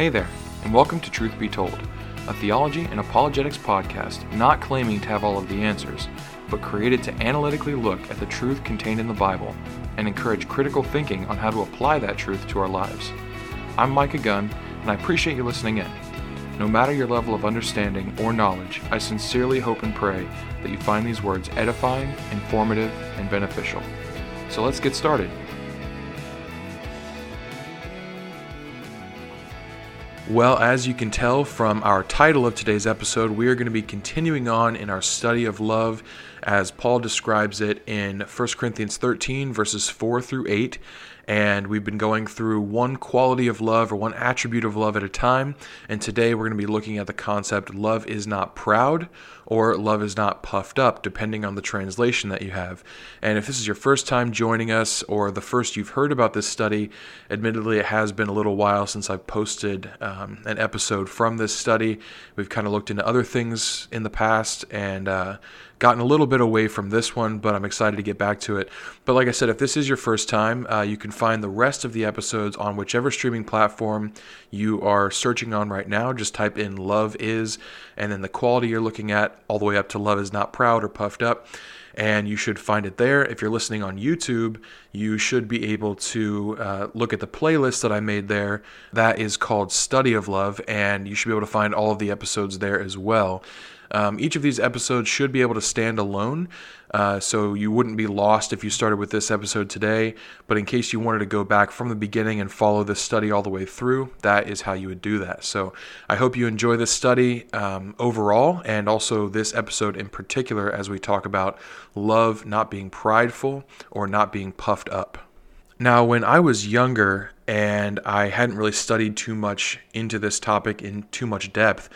Hey there, and welcome to Truth Be Told, a theology and apologetics podcast not claiming to have all of the answers, but created to analytically look at the truth contained in the Bible and encourage critical thinking on how to apply that truth to our lives. I'm Micah Gunn, and I appreciate you listening in. No matter your level of understanding or knowledge, I sincerely hope and pray that you find these words edifying, informative, and beneficial. So let's get started. Well, as you can tell from our title of today's episode, we are going to be continuing on in our study of love as Paul describes it in 1 Corinthians 13, verses 4 through 8 and we've been going through one quality of love or one attribute of love at a time. And today we're going to be looking at the concept love is not proud or love is not puffed up, depending on the translation that you have. And if this is your first time joining us or the first you've heard about this study, admittedly, it has been a little while since I've posted um, an episode from this study. We've kind of looked into other things in the past and uh, gotten a little bit away from this one, but I'm excited to get back to it. But like I said, if this is your first time, uh, you can find the rest of the episodes on whichever streaming platform you are searching on right now. Just type in Love Is, and then the quality you're looking at, all the way up to Love Is Not Proud or Puffed Up. And you should find it there. If you're listening on YouTube, you should be able to uh, look at the playlist that I made there. That is called Study of Love, and you should be able to find all of the episodes there as well. Um, each of these episodes should be able to stand alone, uh, so you wouldn't be lost if you started with this episode today. But in case you wanted to go back from the beginning and follow this study all the way through, that is how you would do that. So I hope you enjoy this study um, overall and also this episode in particular as we talk about love not being prideful or not being puffed up. Now, when I was younger and I hadn't really studied too much into this topic in too much depth,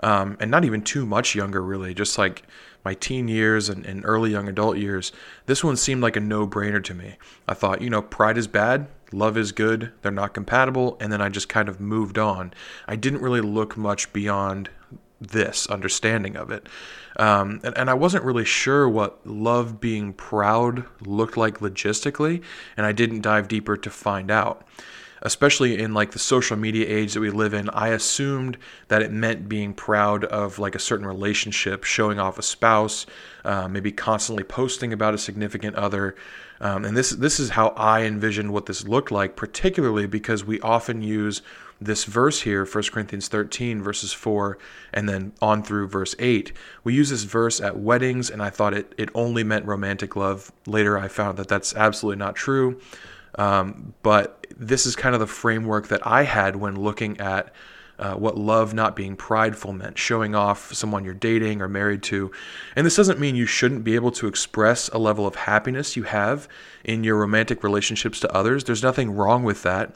um, and not even too much younger, really, just like my teen years and, and early young adult years, this one seemed like a no brainer to me. I thought, you know, pride is bad, love is good, they're not compatible, and then I just kind of moved on. I didn't really look much beyond this understanding of it. Um, and, and I wasn't really sure what love being proud looked like logistically, and I didn't dive deeper to find out especially in like the social media age that we live in, I assumed that it meant being proud of like a certain relationship, showing off a spouse, uh, maybe constantly posting about a significant other. Um, and this this is how I envisioned what this looked like, particularly because we often use this verse here, 1 Corinthians 13, verses 4, and then on through verse 8. We use this verse at weddings, and I thought it, it only meant romantic love. Later, I found that that's absolutely not true. Um, but this is kind of the framework that I had when looking at uh, what love not being prideful meant, showing off someone you're dating or married to. And this doesn't mean you shouldn't be able to express a level of happiness you have in your romantic relationships to others. There's nothing wrong with that.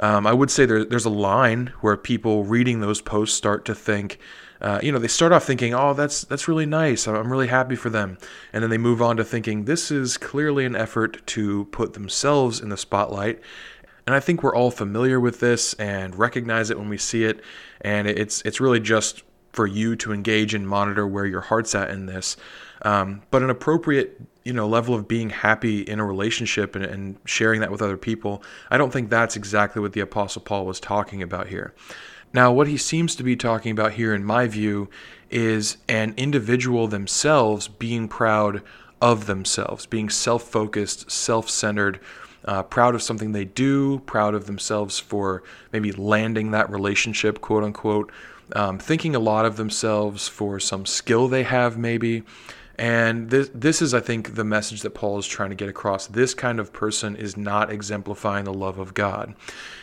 Um, I would say there, there's a line where people reading those posts start to think, uh, you know, they start off thinking, "Oh, that's that's really nice. I'm really happy for them," and then they move on to thinking, "This is clearly an effort to put themselves in the spotlight." And I think we're all familiar with this and recognize it when we see it, and it's it's really just for you to engage and monitor where your heart's at in this. Um, but an appropriate you know level of being happy in a relationship and, and sharing that with other people, I don't think that's exactly what the Apostle Paul was talking about here. Now, what he seems to be talking about here, in my view, is an individual themselves being proud of themselves, being self focused, self centered, uh, proud of something they do, proud of themselves for maybe landing that relationship, quote unquote, um, thinking a lot of themselves for some skill they have, maybe. And this, this is, I think, the message that Paul is trying to get across. This kind of person is not exemplifying the love of God.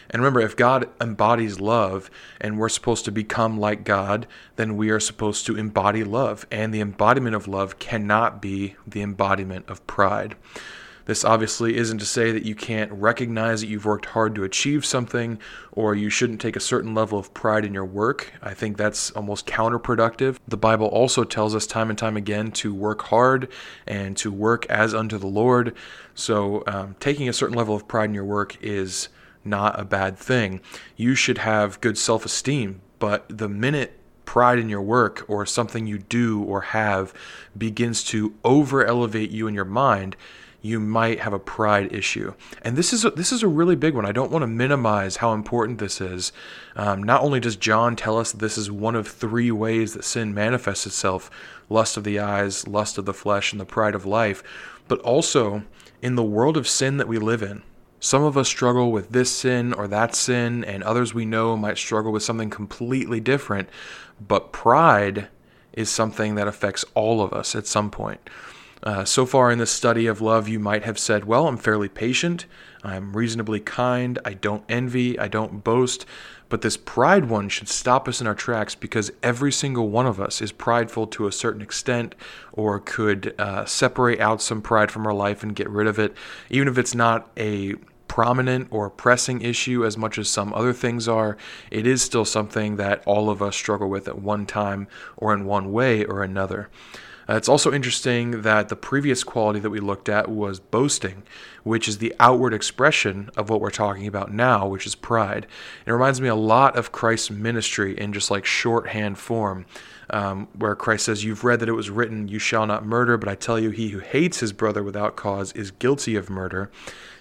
And remember, if God embodies love and we're supposed to become like God, then we are supposed to embody love. And the embodiment of love cannot be the embodiment of pride. This obviously isn't to say that you can't recognize that you've worked hard to achieve something or you shouldn't take a certain level of pride in your work. I think that's almost counterproductive. The Bible also tells us time and time again to work hard and to work as unto the Lord. So, um, taking a certain level of pride in your work is not a bad thing. You should have good self esteem, but the minute pride in your work or something you do or have begins to over elevate you in your mind, you might have a pride issue. And this is a, this is a really big one. I don't want to minimize how important this is. Um, not only does John tell us this is one of three ways that sin manifests itself lust of the eyes, lust of the flesh, and the pride of life, but also in the world of sin that we live in. Some of us struggle with this sin or that sin, and others we know might struggle with something completely different. But pride is something that affects all of us at some point. Uh, so far in this study of love, you might have said, Well, I'm fairly patient, I'm reasonably kind, I don't envy, I don't boast. But this pride one should stop us in our tracks because every single one of us is prideful to a certain extent or could uh, separate out some pride from our life and get rid of it, even if it's not a prominent or pressing issue as much as some other things are, it is still something that all of us struggle with at one time or in one way or another. Uh, it's also interesting that the previous quality that we looked at was boasting, which is the outward expression of what we're talking about now, which is pride. It reminds me a lot of Christ's ministry in just like shorthand form. Um, where Christ says, You've read that it was written, You shall not murder, but I tell you, he who hates his brother without cause is guilty of murder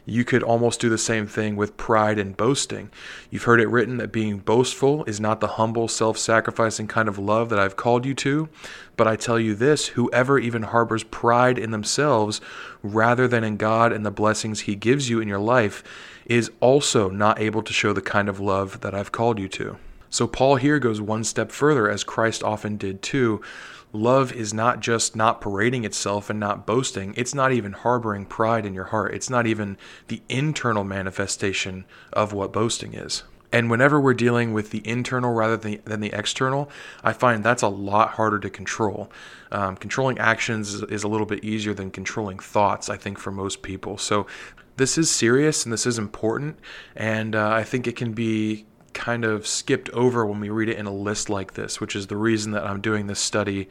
you could almost do the same thing with pride and boasting. You've heard it written that being boastful is not the humble, self sacrificing kind of love that I've called you to. But I tell you this whoever even harbors pride in themselves rather than in God and the blessings He gives you in your life is also not able to show the kind of love that I've called you to. So, Paul here goes one step further, as Christ often did too, love is not just not parading itself and not boasting. It's not even harboring pride in your heart. It's not even the internal manifestation of what boasting is. And whenever we're dealing with the internal rather than the, than the external, I find that's a lot harder to control. Um, controlling actions is, is a little bit easier than controlling thoughts, I think, for most people. So this is serious and this is important. And uh, I think it can be kind of skipped over when we read it in a list like this, which is the reason that I'm doing this study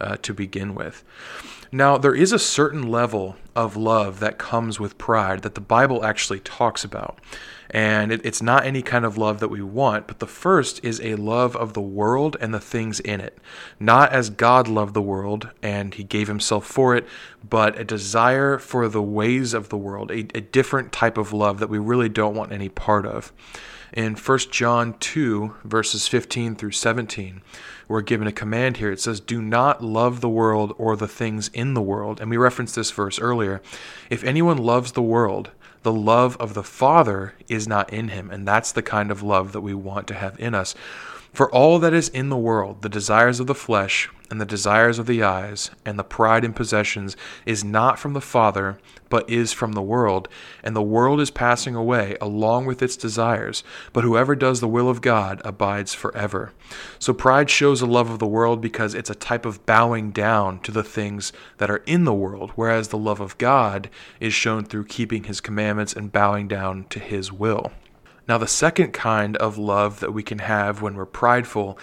uh, to begin with. Now, there is a certain level of love that comes with pride that the Bible actually talks about. And it, it's not any kind of love that we want, but the first is a love of the world and the things in it. Not as God loved the world and he gave himself for it, but a desire for the ways of the world, a, a different type of love that we really don't want any part of. In 1 John 2, verses 15 through 17, we're given a command here. It says, Do not love the world or the things in the world. And we referenced this verse earlier. If anyone loves the world, the love of the Father is not in him. And that's the kind of love that we want to have in us. For all that is in the world, the desires of the flesh, and the desires of the eyes, and the pride in possessions, is not from the Father, but is from the world. And the world is passing away along with its desires, but whoever does the will of God abides forever. So pride shows a love of the world because it's a type of bowing down to the things that are in the world, whereas the love of God is shown through keeping his commandments and bowing down to his will. Now, the second kind of love that we can have when we're prideful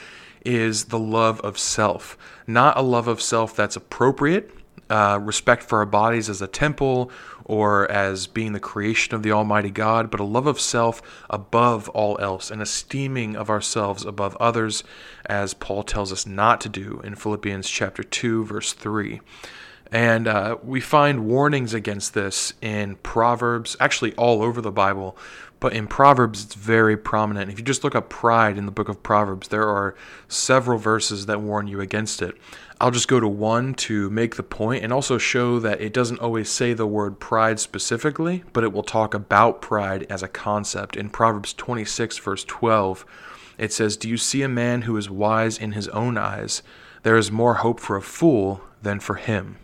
is the love of self. Not a love of self that's appropriate, uh, respect for our bodies as a temple or as being the creation of the Almighty God, but a love of self above all else, an esteeming of ourselves above others, as Paul tells us not to do in Philippians chapter 2, verse 3. And uh, we find warnings against this in Proverbs, actually all over the Bible, but in Proverbs, it's very prominent. If you just look up pride in the book of Proverbs, there are several verses that warn you against it. I'll just go to one to make the point and also show that it doesn't always say the word pride specifically, but it will talk about pride as a concept. In Proverbs 26, verse 12, it says, Do you see a man who is wise in his own eyes? There is more hope for a fool than for him.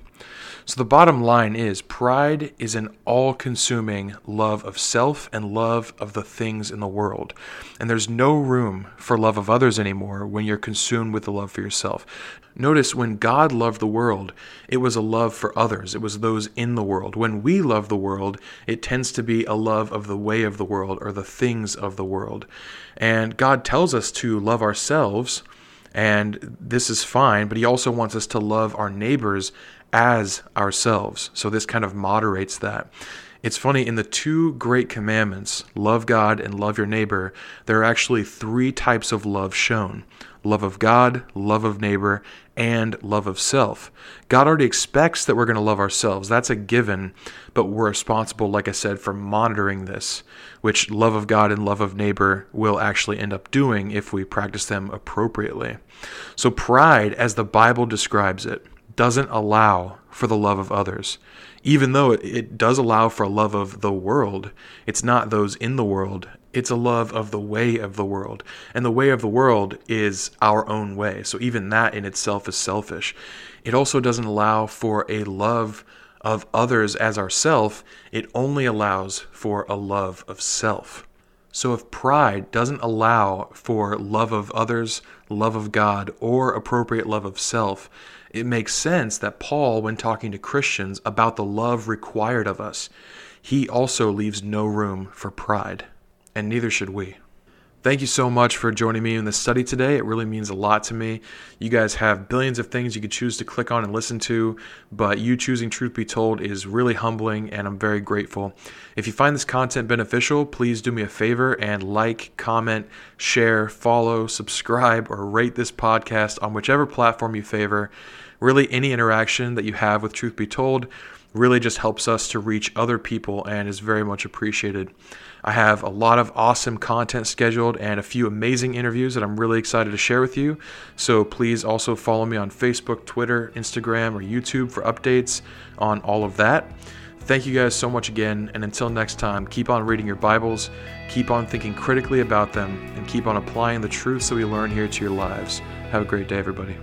So the bottom line is pride is an all consuming love of self and love of the things in the world. And there's no room for love of others anymore when you're consumed with the love for yourself. Notice when God loved the world, it was a love for others, it was those in the world. When we love the world, it tends to be a love of the way of the world or the things of the world. And God tells us to love ourselves. And this is fine, but he also wants us to love our neighbors as ourselves. So this kind of moderates that. It's funny, in the two great commandments, love God and love your neighbor, there are actually three types of love shown love of God, love of neighbor, and love of self. God already expects that we're going to love ourselves. That's a given, but we're responsible, like I said, for monitoring this, which love of God and love of neighbor will actually end up doing if we practice them appropriately. So, pride, as the Bible describes it, doesn't allow for the love of others. Even though it does allow for a love of the world, it's not those in the world it's a love of the way of the world. And the way of the world is our own way. So even that in itself is selfish. It also doesn't allow for a love of others as ourself, it only allows for a love of self. So if pride doesn't allow for love of others, love of God, or appropriate love of self, it makes sense that Paul, when talking to Christians about the love required of us, he also leaves no room for pride and neither should we. Thank you so much for joining me in the study today. It really means a lot to me. You guys have billions of things you could choose to click on and listen to, but you choosing Truth Be Told is really humbling, and I'm very grateful. If you find this content beneficial, please do me a favor and like, comment, share, follow, subscribe, or rate this podcast on whichever platform you favor. Really, any interaction that you have with Truth Be Told really just helps us to reach other people and is very much appreciated. I have a lot of awesome content scheduled and a few amazing interviews that I'm really excited to share with you. So please also follow me on Facebook, Twitter, Instagram, or YouTube for updates on all of that. Thank you guys so much again, and until next time, keep on reading your Bibles, keep on thinking critically about them, and keep on applying the truths that we learn here to your lives. Have a great day, everybody.